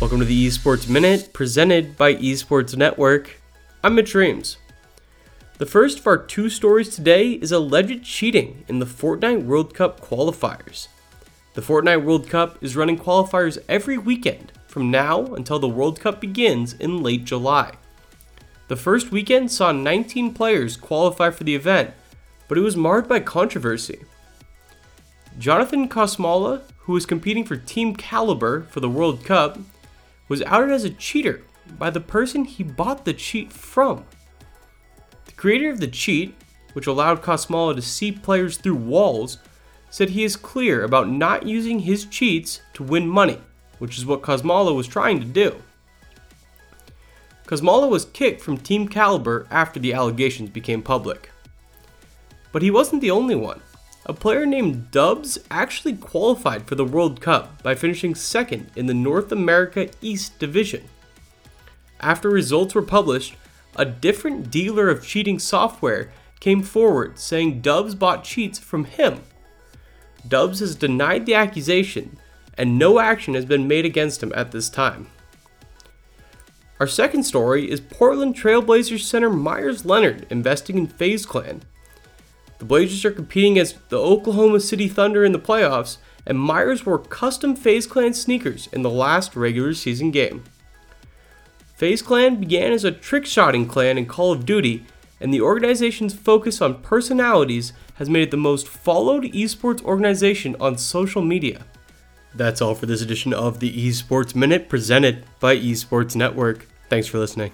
Welcome to the Esports Minute, presented by Esports Network. I'm Mitch Reams. The first of our two stories today is alleged cheating in the Fortnite World Cup qualifiers. The Fortnite World Cup is running qualifiers every weekend from now until the World Cup begins in late July. The first weekend saw 19 players qualify for the event, but it was marred by controversy. Jonathan Kosmala, who was competing for Team Kaliber for the World Cup, was outed as a cheater by the person he bought the cheat from. The creator of the cheat, which allowed Kosmala to see players through walls, said he is clear about not using his cheats to win money, which is what Kosmala was trying to do. Kosmala was kicked from Team Kaliber after the allegations became public. But he wasn't the only one. A player named Dubs actually qualified for the World Cup by finishing second in the North America East Division. After results were published, a different dealer of cheating software came forward saying Dubs bought cheats from him. Dubs has denied the accusation, and no action has been made against him at this time. Our second story is Portland Trailblazers center Meyers Leonard investing in FaZe Clan. The Blazers are competing against the Oklahoma City Thunder in the playoffs, and Meyers wore custom FaZe Clan sneakers in the last regular season game. FaZe Clan began as a trick shotting clan in Call of Duty, and the organization's focus on personalities has made it the most followed esports organization on social media. That's all for this edition of the Esports Minute presented by Esports Network. Thanks for listening.